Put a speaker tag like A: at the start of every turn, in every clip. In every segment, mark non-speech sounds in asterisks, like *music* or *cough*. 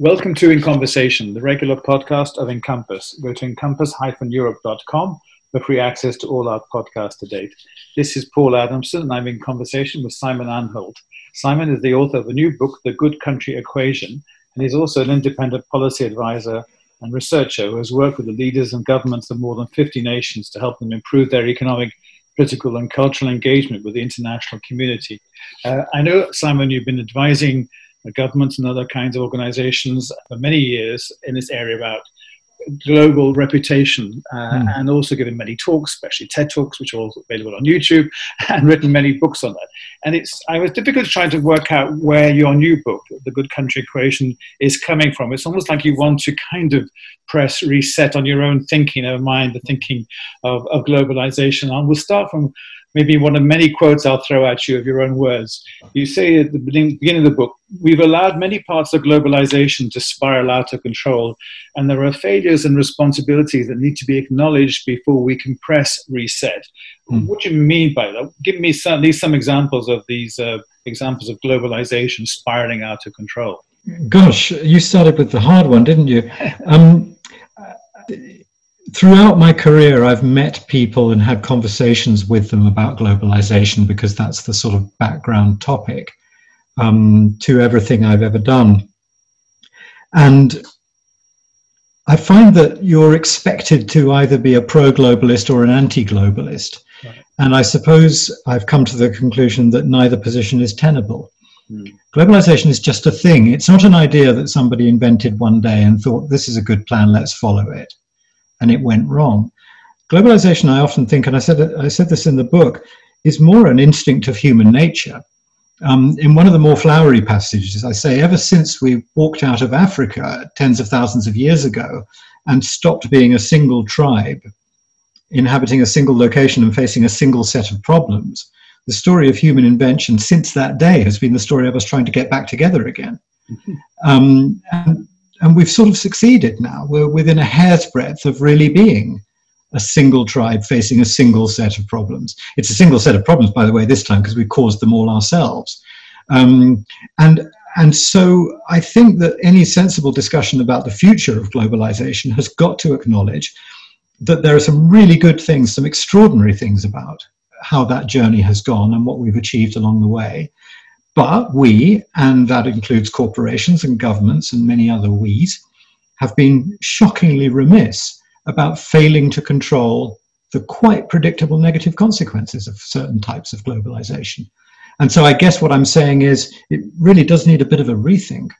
A: Welcome to In Conversation, the regular podcast of Encompass. Go to encompass-europe.com for free access to all our podcasts to date. This is Paul Adamson, and I'm in conversation with Simon Anholt. Simon is the author of a new book, The Good Country Equation, and he's also an independent policy advisor and researcher who has worked with the leaders and governments of more than 50 nations to help them improve their economic, political, and cultural engagement with the international community. Uh, I know, Simon, you've been advising governments and other kinds of organizations for many years in this area about global reputation uh, mm. and also given many talks, especially TED Talks, which are also available on YouTube, *laughs* and written many books on that. And it's I was difficult trying to work out where your new book, The Good Country Equation, is coming from. It's almost like you want to kind of press reset on your own thinking, never mind the thinking of, of globalization. And we'll start from maybe one of many quotes I'll throw at you of your own words. You say at the beginning of the book, we've allowed many parts of globalization to spiral out of control, and there are failures and responsibilities that need to be acknowledged before we can press reset. Mm. What do you mean by that? Give me some, at least some examples of these uh, examples of globalization spiraling out of control.
B: Gosh, you started with the hard one, didn't you? *laughs* Um, throughout my career, I've met people and had conversations with them about globalization because that's the sort of background topic um, to everything I've ever done. And I find that you're expected to either be a pro globalist or an anti globalist. Right. And I suppose I've come to the conclusion that neither position is tenable. Mm. Globalization is just a thing. It's not an idea that somebody invented one day and thought, this is a good plan, let's follow it and it went wrong. Globalization, I often think, and I said, I said this in the book, is more an instinct of human nature. Um, in one of the more flowery passages, I say, ever since we walked out of Africa tens of thousands of years ago and stopped being a single tribe, inhabiting a single location and facing a single set of problems, the story of human invention since that day has been the story of us trying to get back together again. Mm-hmm. Um, and and we've sort of succeeded now. We're within a hair's breadth of really being a single tribe facing a single set of problems. It's a single set of problems, by the way, this time because we caused them all ourselves. Um, and and so I think that any sensible discussion about the future of globalization has got to acknowledge that there are some really good things, some extraordinary things about how that journey has gone and what we've achieved along the way. But we, and that includes corporations and governments and many other we's, have been shockingly remiss about failing to control the quite predictable negative consequences of certain types of globalization. And so I guess what I'm saying is it really does need a bit of a rethink.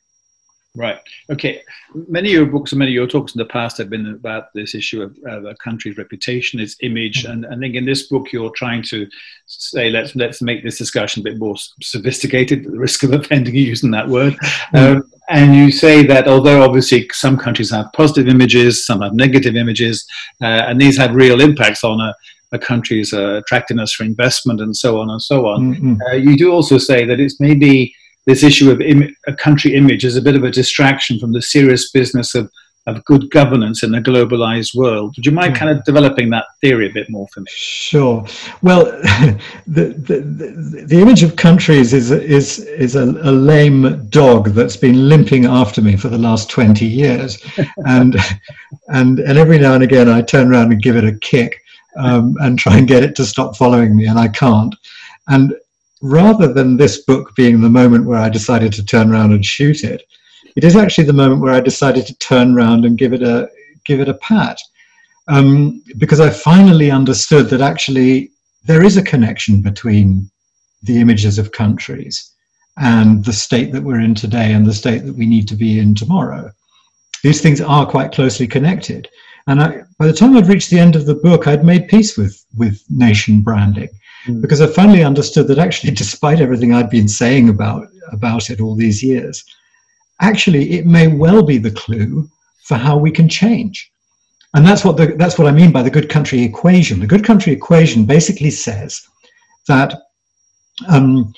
A: Right. Okay. Many of your books and many of your talks in the past have been about this issue of uh, a country's reputation, its image, mm-hmm. and I think in this book you're trying to say let's let's make this discussion a bit more sophisticated. At the risk of *laughs* offending you using that word, mm-hmm. um, and you say that although obviously some countries have positive images, some have negative images, uh, and these have real impacts on a a country's uh, attractiveness for investment and so on and so on. Mm-hmm. Uh, you do also say that it's maybe this issue of Im- a country image is a bit of a distraction from the serious business of, of good governance in a globalized world. Would you mind kind of developing that theory a bit more for me?
B: Sure. Well, *laughs* the, the, the, the image of countries is, is, is a, a, lame dog that's been limping after me for the last 20 years. *laughs* and, and, and every now and again, I turn around and give it a kick um, and try and get it to stop following me, and I can't. And rather than this book being the moment where I decided to turn around and shoot it, it is actually the moment where I decided to turn around and give it a give it a pat, um, because I finally understood that actually there is a connection between the images of countries and the state that we're in today and the state that we need to be in tomorrow. These things are quite closely connected. And I, by the time I'd reached the end of the book, I'd made peace with, with nation branding. Mm. because I finally understood that actually, *laughs* despite everything I'd been saying about, about it all these years, actually, it may well be the clue for how we can change. And that's what, the, that's what I mean by the good country equation. The good country equation basically says that um,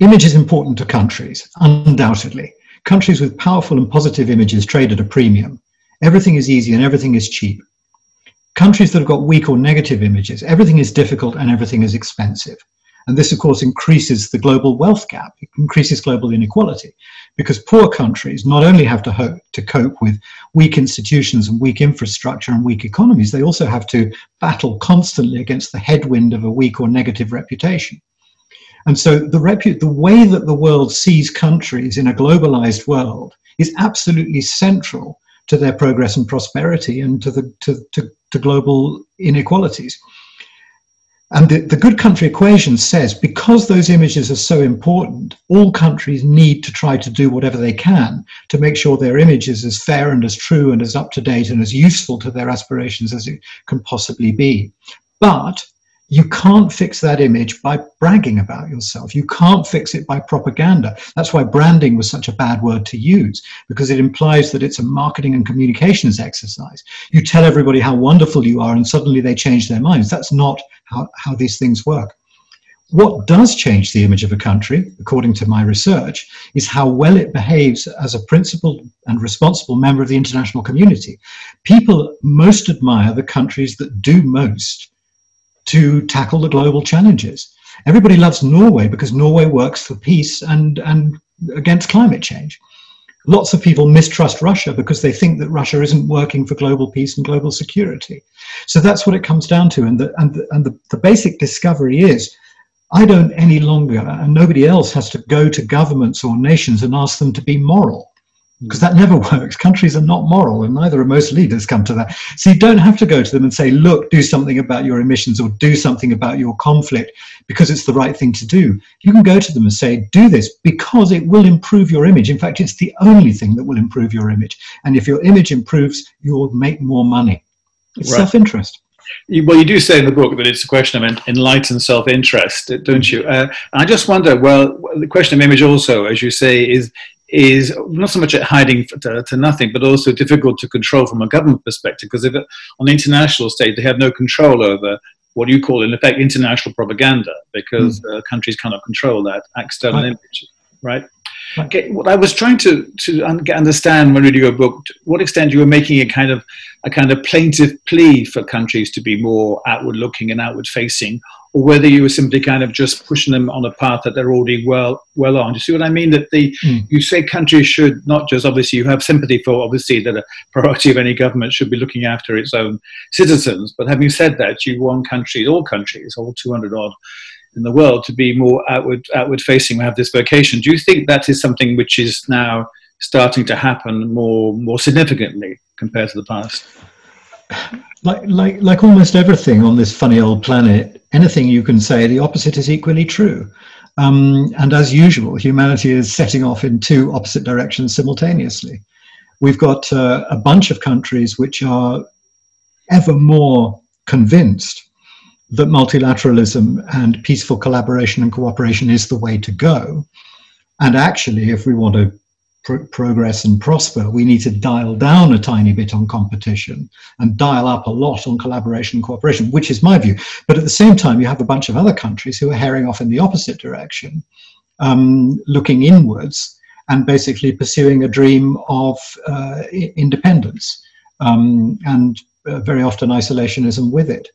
B: image is important to countries, undoubtedly. Countries with powerful and positive images trade at a premium. Everything is easy and everything is cheap countries that have got weak or negative images, everything is difficult and everything is expensive. And this, of course, increases the global wealth gap, it increases global inequality, because poor countries not only have to, to cope with weak institutions and weak infrastructure and weak economies, they also have to battle constantly against the headwind of a weak or negative reputation. And so the, repu- the way that the world sees countries in a globalized world is absolutely central to their progress and prosperity and to, the, to, to, to global inequalities. And the, the good country equation says because those images are so important, all countries need to try to do whatever they can to make sure their image is as fair and as true and as up to date and as useful to their aspirations as it can possibly be. But you can't fix that image by bragging about yourself. You can't fix it by propaganda. That's why branding was such a bad word to use, because it implies that it's a marketing and communications exercise. You tell everybody how wonderful you are, and suddenly they change their minds. That's not how, how these things work. What does change the image of a country, according to my research, is how well it behaves as a principled and responsible member of the international community. People most admire the countries that do most to tackle the global challenges. Everybody loves Norway because Norway works for peace and, and against climate change. Lots of people mistrust Russia because they think that Russia isn't working for global peace and global security. So that's what it comes down to. And the, and the, and the, the basic discovery is I don't any longer, and nobody else has to go to governments or nations and ask them to be moral because that never *laughs* works. Countries are not moral, and neither are most leaders come to that. So you don't have to go to them and say, look, do something about your emissions or do something about your conflict because it's the right thing to do. You can go to them and say, do this because it will improve your image. In fact, it's the only thing that will improve your image. And if your image improves, you'll make more money. It's right. self interest.
A: Well, you do say in the book that it's a question of enlightened self-interest, don't you? Uh, I just wonder. Well, the question of image also, as you say, is is not so much at hiding to, to, nothing, but also difficult to control from a government perspective. Because if it, on the international stage, they have no control over what you call, in effect, international propaganda, because mm. uh, countries cannot control that external right. image, right? Okay, what I was trying to to understand when reading your book, to what extent you were making a kind of a kind of plaintive plea for countries to be more outward looking and outward facing, or whether you were simply kind of just pushing them on a path that they're already well well on. Do you see what I mean? That the mm. you say countries should not just obviously you have sympathy for obviously that a priority of any government should be looking after its own citizens, but having said that, you want countries, all countries, all 200 odd in the world, to be more outward outward facing, have this vocation. Do you think that is something which is now starting to happen more more significantly compared to the past?
B: Like like like almost everything on this funny old planet, anything you can say, the opposite is equally true. Um, and as usual, humanity is setting off in two opposite directions simultaneously. We've got uh, a bunch of countries which are ever more convinced that multilateralism and peaceful collaboration and cooperation is the way to go. And actually, if we want to progress and prosper, we need to dial down a tiny bit on competition and dial up a lot on collaboration and cooperation, which is my view. But at the same time, you have a bunch of other countries who are herring off in the opposite direction, um, looking inwards and basically pursuing a dream of uh, independence um, and uh, very often isolationism with it.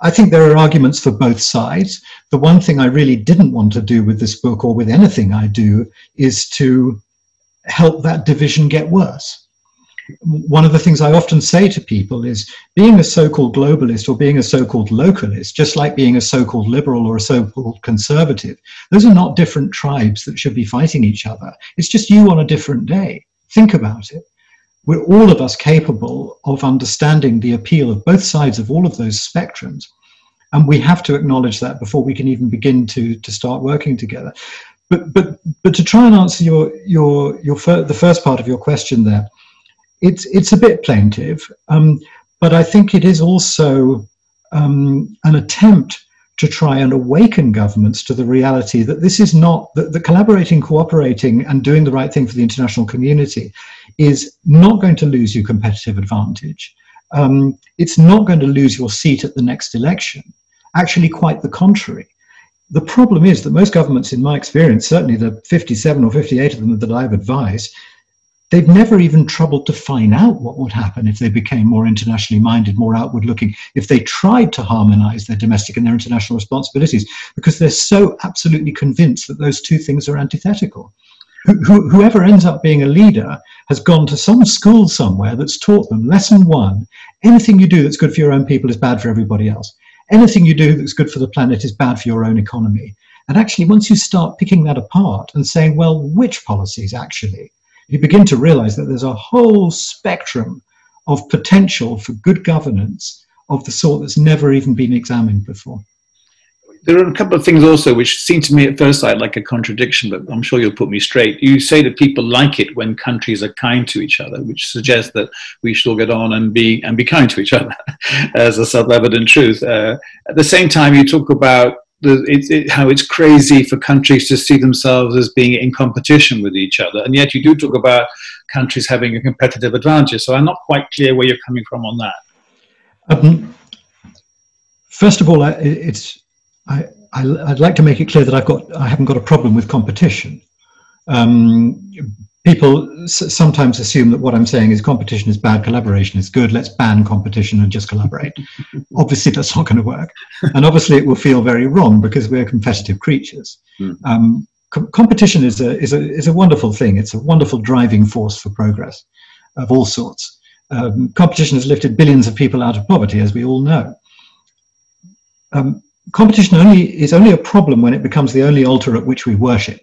B: I think there are arguments for both sides. The one thing I really didn't want to do with this book or with anything I do is to help that division get worse. One of the things I often say to people is being a so called globalist or being a so called localist, just like being a so called liberal or a so called conservative, those are not different tribes that should be fighting each other. It's just you on a different day. Think about it. We're all of us capable of understanding the appeal of both sides of all of those spectrums. And we have to acknowledge that before we can even begin to, to start working together. But but but to try and answer your your your fir- the first part of your question there, it's it's a bit plaintive, um, but I think it is also um, an attempt to try and awaken governments to the reality that this is not that the collaborating, cooperating, and doing the right thing for the international community is not going to lose you competitive advantage. Um, it's not going to lose your seat at the next election. Actually, quite the contrary the problem is that most governments, in my experience, certainly the 57 or 58 of them that I've advised, they've never even troubled to find out what would happen if they became more internationally minded, more outward looking, if they tried to harmonize their domestic and their international responsibilities, because they're so absolutely convinced that those two things are antithetical. Wh- whoever ends up being a leader has gone to some school somewhere that's taught them lesson one anything you do that's good for your own people is bad for everybody else. Anything you do that's good for the planet is bad for your own economy. And actually, once you start picking that apart and saying, well, which policies actually you begin to realize that there's a whole spectrum of potential for good governance of the sort that's never even been examined before.
A: There are a couple of things also which seem to me at first sight like a contradiction, but I'm sure you'll put me straight. You say that people like it when countries are kind to each other, which suggests that we should all get on and be and be kind to each other, *laughs* as a self-evident truth. Uh, at the same time, you talk about the, it, it, how it's crazy for countries to see themselves as being in competition with each other. And yet you do talk about countries having a competitive advantage. So I'm not quite clear where you're coming from on that. Um,
B: first of all, it's, I, I, would like to make it clear that I've got, I haven't got a problem with competition. Um, people sometimes assume that what I'm saying is competition is bad, collaboration is good. Let's ban competition and just collaborate. *laughs* obviously, that's not going to work, and obviously, it will feel very wrong because we're competitive creatures. Mm. Um, competition is a is a is a wonderful thing. It's a wonderful driving force for progress of all sorts. Um, competition has lifted billions of people out of poverty, as we all know. Um, competition only is only a problem when it becomes the only altar at which we worship.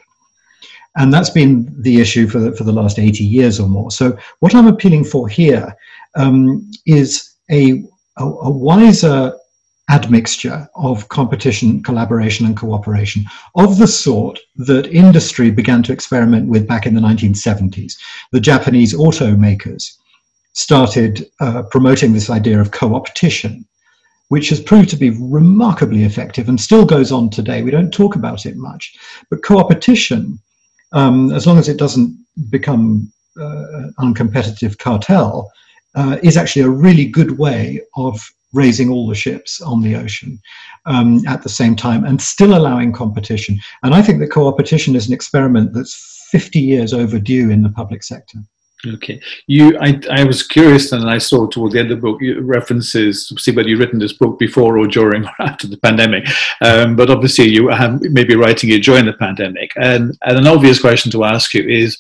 B: And that's been the issue for the, for the last 80 years or more. So, what I'm appealing for here um, is a, a, a wiser admixture of competition, collaboration, and cooperation of the sort that industry began to experiment with back in the 1970s. The Japanese automakers started uh, promoting this idea of co-opetition, which has proved to be remarkably effective and still goes on today. We don't talk about it much, but co-opetition um, as long as it doesn't become uh, uncompetitive cartel, uh, is actually a really good way of raising all the ships on the ocean um, at the same time and still allowing competition. And I think that co-opetition is an experiment that's 50 years overdue in the public sector.
A: Okay. You, I, I was curious, and I saw toward the end of the book references see whether you've written this book before or during or after the pandemic. Um, but obviously, you have maybe writing it during the pandemic. And, and an obvious question to ask you is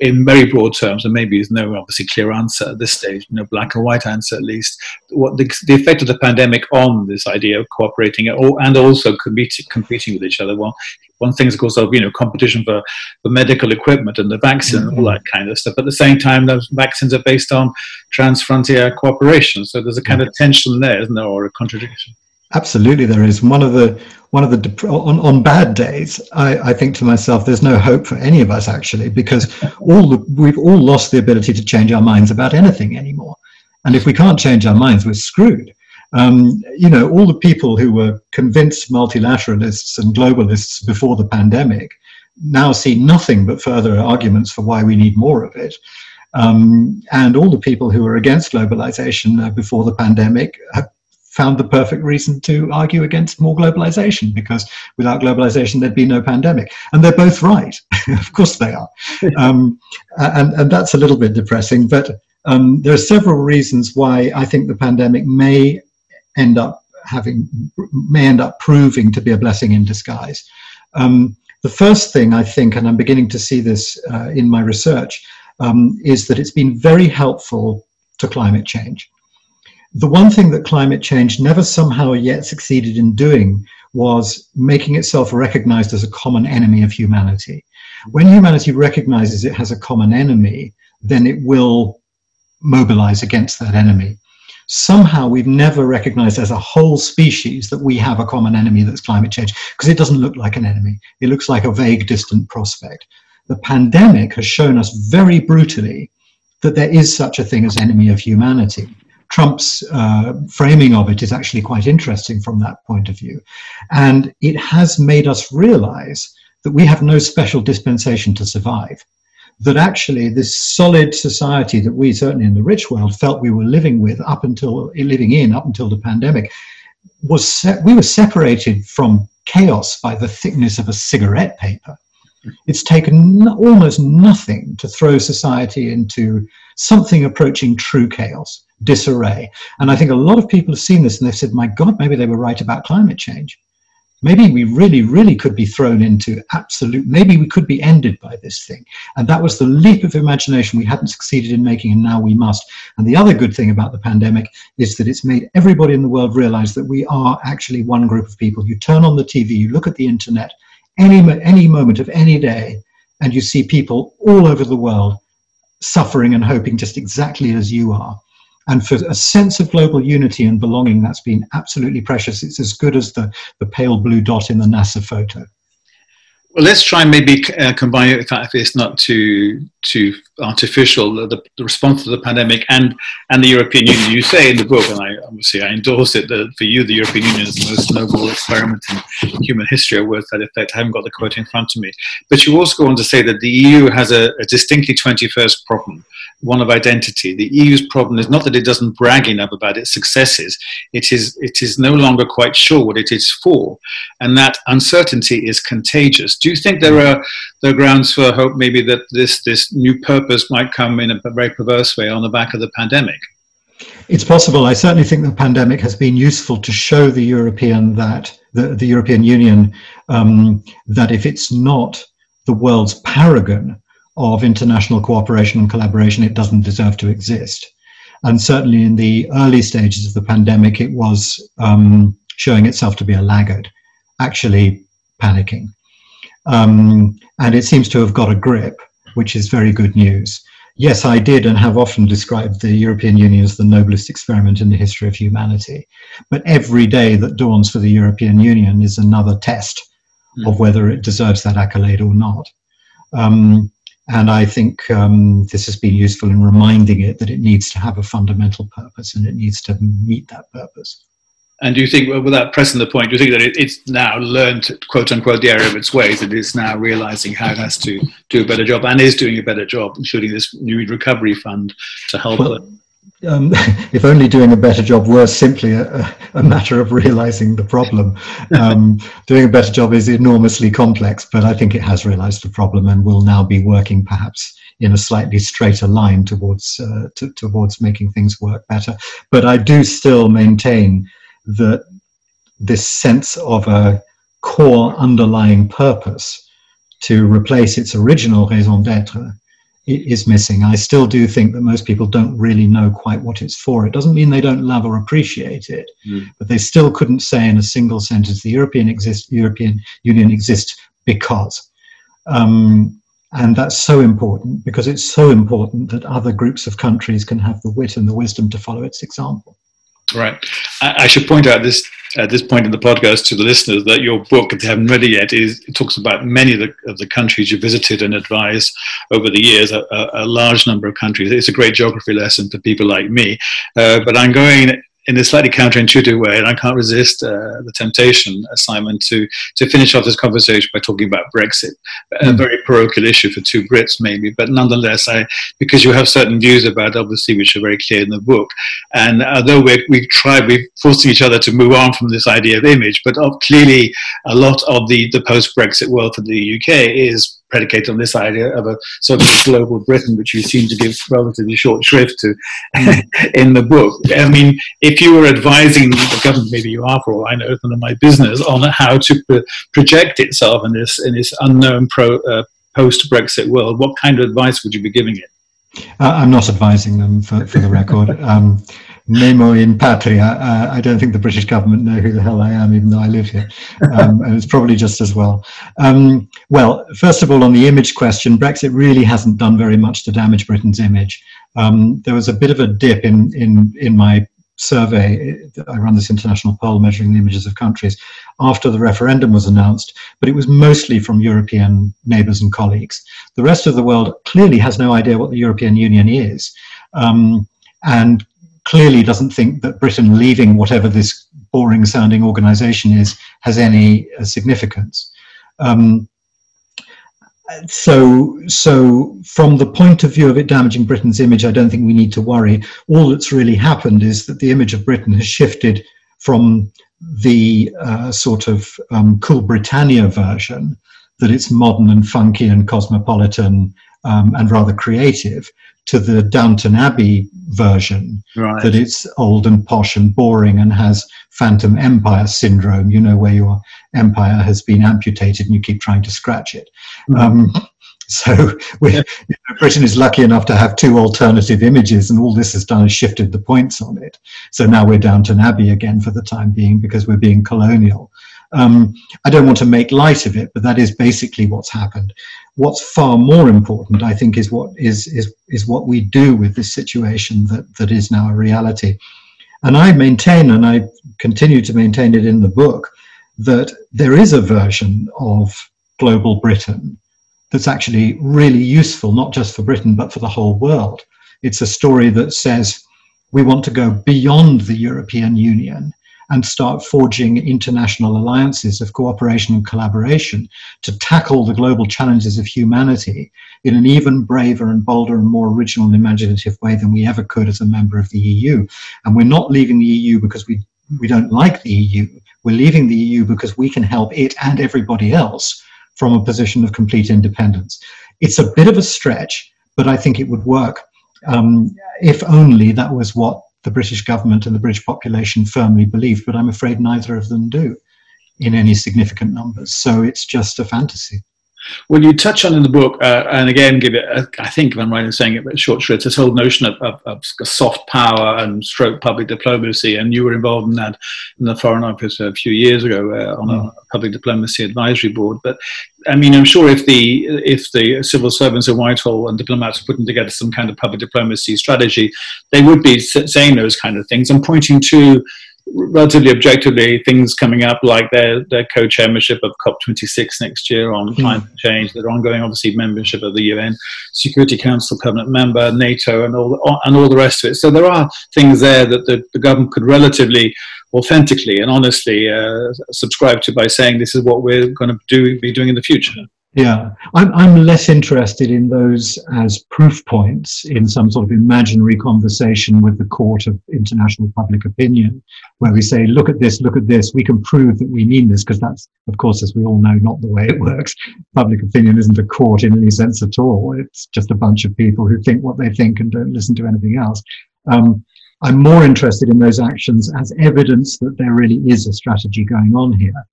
A: in very broad terms, and maybe there's no obviously clear answer at this stage, no black and white answer at least, what the, the effect of the pandemic on this idea of cooperating or, and also competing, competing with each other. Well, one thing is, of course, of you know competition for, for medical equipment and the vaccine mm-hmm. and all mm-hmm. that kind of stuff. But at the same time, those vaccines are based on transfrontier cooperation, so there's a kind of tension there, isn't there, or a contradiction?
B: Absolutely, there is. One of the one of the on, on bad days, I, I think to myself, there's no hope for any of us actually, because all the, we've all lost the ability to change our minds about anything anymore. And if we can't change our minds, we're screwed. Um, you know, all the people who were convinced multilateralists and globalists before the pandemic now see nothing but further arguments for why we need more of it. Um, and all the people who were against globalization uh, before the pandemic have found the perfect reason to argue against more globalization because without globalization there'd be no pandemic. And they're both right. *laughs* Of course they are. *laughs* Um, and, and that's a little bit depressing but um, there are several reasons why i think the pandemic may end up having may end up proving to be a blessing in disguise. Um, the first thing i think and i'm beginning to see this uh, in my research um, is that it's been very helpful to climate change the one thing that climate change never somehow yet succeeded in doing was making itself recognized as a common enemy of humanity. When humanity recognizes it has a common enemy, then it will mobilize against that enemy. Somehow we've never recognized as a whole species that we have a common enemy that's climate change because it doesn't look like an enemy. It looks like a vague, distant prospect. The pandemic has shown us very brutally that there is such a thing as enemy of humanity. Trump's uh, framing of it is actually quite interesting from that point of view. And it has made us realize that we have no special dispensation to survive. That actually, this solid society that we, certainly in the rich world, felt we were living with up until living in up until the pandemic was we were separated from chaos by the thickness of a cigarette paper. It's taken almost nothing to throw society into something approaching true chaos, disarray. And I think a lot of people have seen this and they've said, my God, maybe they were right about climate change. Maybe we really, really could be thrown into absolute, maybe we could be ended by this thing. And that was the leap of imagination we hadn't succeeded in making, and now we must. And the other good thing about the pandemic is that it's made everybody in the world realize that we are actually one group of people. You turn on the TV, you look at the internet, any, any moment of any day, and you see people all over the world suffering and hoping just exactly as you are. And for a sense of global unity and belonging, that's been absolutely precious. It's as good as the, the pale blue dot in the NASA photo.
A: Well, let's try and maybe uh, combine it if it's not too too artificial. The, the, response to the pandemic and and the European Union. You say in the book, and I obviously I endorse it. That for you, the European Union is the most noble experiment in human history. Or words that effect. I haven't got the quote in front of me, but you also go on to say that the EU has a, a distinctly 21st problem, one of identity. The EU's problem is not that it doesn't brag enough about its successes. It is it is no longer quite sure what it is for, and that uncertainty is contagious. Do you think there are there grounds for hope maybe that this this new purpose might come in a very perverse way on the back of the pandemic?
B: It's possible. I certainly think the pandemic has been useful to show the European that the, the European Union um, that if it's not the world's paragon of international cooperation and collaboration, it doesn't deserve to exist. And certainly in the early stages of the pandemic, it was um, showing itself to be a laggard, actually panicking. Um, and it seems to have got a grip, which is very good news. Yes, I did and have often described the European Union as the noblest experiment in the history of humanity. But every day that dawns for the European Union is another test mm. of whether it deserves that accolade or not. Um, and I think um, this has been useful in reminding it that it needs to have a fundamental purpose and it needs to meet that purpose.
A: And do you think, without pressing the point, do you think that it, it's now learned, quote unquote, the error of its ways? It is now realizing how it has to do a better job and is doing a better job, including this new recovery fund to help well, them?
B: Um, *laughs* if only doing a better job were simply a, a matter of realizing the problem. Um, *laughs* doing a better job is enormously complex, but I think it has realized the problem and will now be working perhaps in a slightly straighter line towards uh, to, towards making things work better. But I do still maintain that this sense of a core underlying purpose to replace its original raison d'etre is missing. I still do think that most people don't really know quite what it's for. It doesn't mean they don't love or appreciate it, mm. but they still couldn't say in a single sentence the European exist, European Union exists because. Um, and that's so important because it's so important that other groups of countries can have the wit and the wisdom to follow its example.
A: Right. I, should point out this at this point in the podcast to the listeners that your book, if they haven't read it yet, is it talks about many of the, of the countries you visited and advised over the years, a, a, large number of countries. It's a great geography lesson for people like me. Uh, but I'm going in a slightly counterintuitive way, and I can't resist uh, the temptation, uh, Simon, to to finish off this conversation by talking about Brexit, mm. a hmm. very parochial issue for two Brits, maybe, but nonetheless, I because you have certain views about, obviously, which are very clear in the book, and although we we tried, we're forcing each other to move on from this idea of image, but clearly, a lot of the the post-Brexit world for the UK is predicated on this idea of a sort of global Britain, which you seem to give relatively short shrift to *laughs* in the book. I mean, if you were advising the government, maybe you are, for all I know, none of my business, on how to pro- project itself in this in this unknown pro, uh, post-Brexit world, what kind of advice would you be giving it?
B: Uh, I'm not advising them, for, for the record. *laughs* Um, Nemo in patria. Uh, I don't think the British government know who the hell I am, even though I live here. Um, and it's probably just as well. Um, well, first of all, on the image question, Brexit really hasn't done very much to damage Britain's image. Um, there was a bit of a dip in, in, in my survey. I run this international poll measuring the images of countries after the referendum was announced, but it was mostly from European neighbours and colleagues. The rest of the world clearly has no idea what the European Union is. Um, and clearly doesn't think that Britain leaving whatever this boring sounding organization is has any uh, significance. Um, so, so from the point of view of it damaging Britain's image, I don't think we need to worry. All that's really happened is that the image of Britain has shifted from the uh, sort of um, cool Britannia version that it's modern and funky and cosmopolitan um, and rather creative to the Downton Abbey version, right. that it's old and posh and boring and has phantom empire syndrome, you know, where your empire has been amputated and you keep trying to scratch it. Mm-hmm. Um, *laughs* so we, you know, Britain is lucky enough to have two alternative images, and all this has done is shifted the points on it. So now we're Downton Abbey again for the time being because we're being colonial. Um, I don't want to make light of it, but that is basically what's happened. What's far more important, I think, is what is is is what we do with this situation that that is now a reality. And I maintain, and I continue to maintain it in the book, that there is a version of global Britain that's actually really useful, not just for Britain, but for the whole world. It's a story that says we want to go beyond the European Union and start forging international alliances of cooperation and collaboration to tackle the global challenges of humanity in an even braver and bolder and more original and imaginative way than we ever could as a member of the EU. And we're not leaving the EU because we, we don't like the EU. We're leaving the EU because we can help it and everybody else from a position of complete independence. It's a bit of a stretch, but I think it would work um, if only that was what the British government and the British population firmly believed, but I'm afraid neither of them do in any significant numbers. So it's just a fantasy.
A: Well, you touch on in the book, uh, and again, give it, a, I think, if I'm right in saying it, but short shrift, this whole notion of, of, of, soft power and stroke public diplomacy. And you were involved in that in the Foreign Office a few years ago uh, on mm. a public diplomacy advisory board. But I mean, I'm sure if the if the civil servants at Whitehall and diplomats were putting together some kind of public diplomacy strategy, they would be saying those kind of things and pointing to relatively objectively things coming up like their, their co-chairmanship of COP26 next year on mm. climate change, their ongoing obviously membership of the UN Security Council permanent member, NATO, and all the, and all the rest of it. So there are things there that the, the government could relatively authentically and honestly uh, subscribe to by saying this is what we're going to do be doing in the future.
B: Yeah, I'm, I'm less interested in those as proof points in some sort of imaginary conversation with the court of international public opinion, where we say, look at this, look at this, we can prove that we mean this, because that's, of course, as we all know, not the way it works. Public opinion isn't a court in any sense at all. It's just a bunch of people who think what they think and don't listen to anything else. Um, I'm more interested in those actions as evidence that there really is a strategy going on here.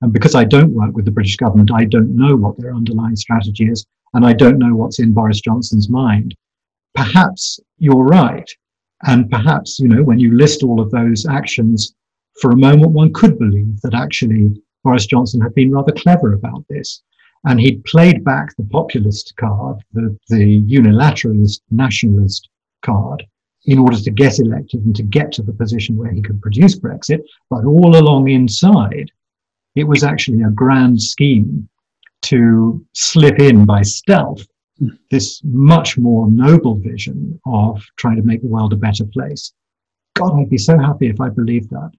B: And because I don't work with the British government, I don't know what their underlying strategy is, and I don't know what's in Boris Johnson's mind. Perhaps you're right. And perhaps, you know, when you list all of those actions, for a moment, one could believe that actually Boris Johnson had been rather clever about this. And he'd played back the populist card, the, the unilateralist nationalist card, in order to get elected and to get to the position where he could produce Brexit. But all along inside, it was actually a grand scheme to slip in by stealth this much more noble vision of trying to make the world a better place. God, I'd be so happy if I believed that.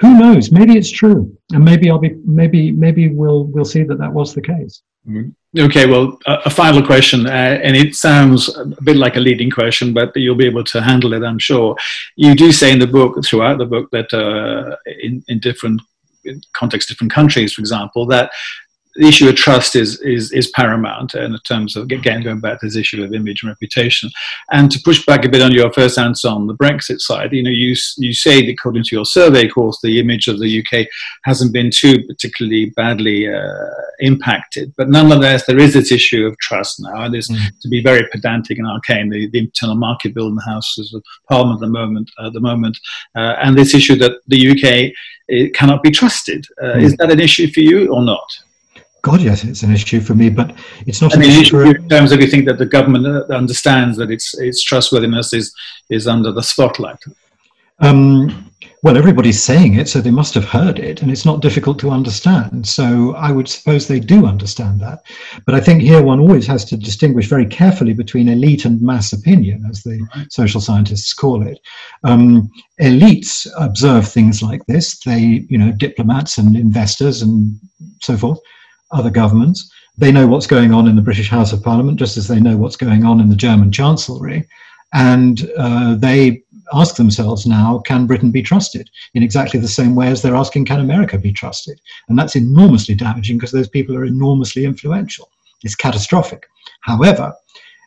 B: Who knows? Maybe it's true, and maybe I'll be. Maybe maybe we'll we'll see that that was the case.
A: Mm-hmm. Okay, well, a, a final question, uh, and it sounds a bit like a leading question, but you'll be able to handle it, I'm sure. You do say in the book, throughout the book, that uh, in, in different context different countries, for example, that the issue of trust is is is paramount in terms of again going back to this issue of image and reputation. And to push back a bit on your first answer on the Brexit side, you know, you you say that according to your survey, of course, the image of the UK hasn't been too particularly badly uh, impacted, but nonetheless, there is this issue of trust now, and is mm. to be very pedantic and arcane. The, the, internal market bill in the Houses of Parliament at the moment, uh, at the moment, uh, and this issue that the UK cannot be trusted. Mm. Is that an issue for you or not?
B: God, yes, it's an issue for me, but it's not
A: an
B: issue
A: in terms of you think that the government uh, understands that its its trustworthiness is is under the spotlight.
B: Um, well, everybody's saying it, so they must have heard it, and it's not difficult to understand. So I would suppose they do understand that. But I think here one always has to distinguish very carefully between elite and mass opinion, as the social scientists call it. Um, elites observe things like this. They, you know, diplomats and investors and so forth other governments. They know what's going on in the British House of Parliament, just as they know what's going on in the German Chancellery. And uh, they ask themselves now, can Britain be trusted? In exactly the same way as they're asking, can America be trusted? And that's enormously damaging because those people are enormously influential. It's catastrophic. However,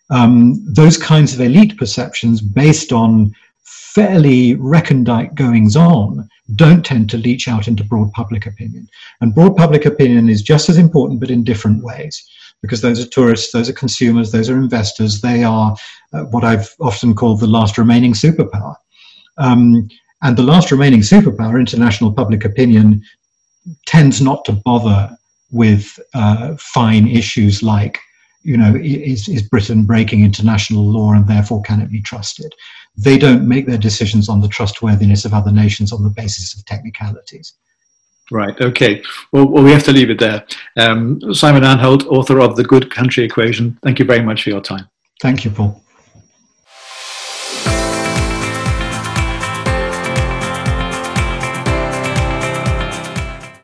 B: um, those kinds of elite perceptions based on fairly recondite goings on don't tend to leach out into broad public opinion. And broad public opinion is just as important, but in different ways because those are tourists, those are consumers, those are investors. They are uh, what I've often called the last remaining superpower. Um, and the last remaining superpower, international public opinion, tends not to bother with uh, fine issues like, you know, is, is Britain breaking international law and therefore can it be trusted? They don't make their decisions on the trustworthiness of other nations on the basis of technicalities.
A: Right. Okay. Well, well, we have to leave it there. Um, Simon Anholt, author of The Good Country Equation, thank you very much for your time.
B: Thank you, Paul.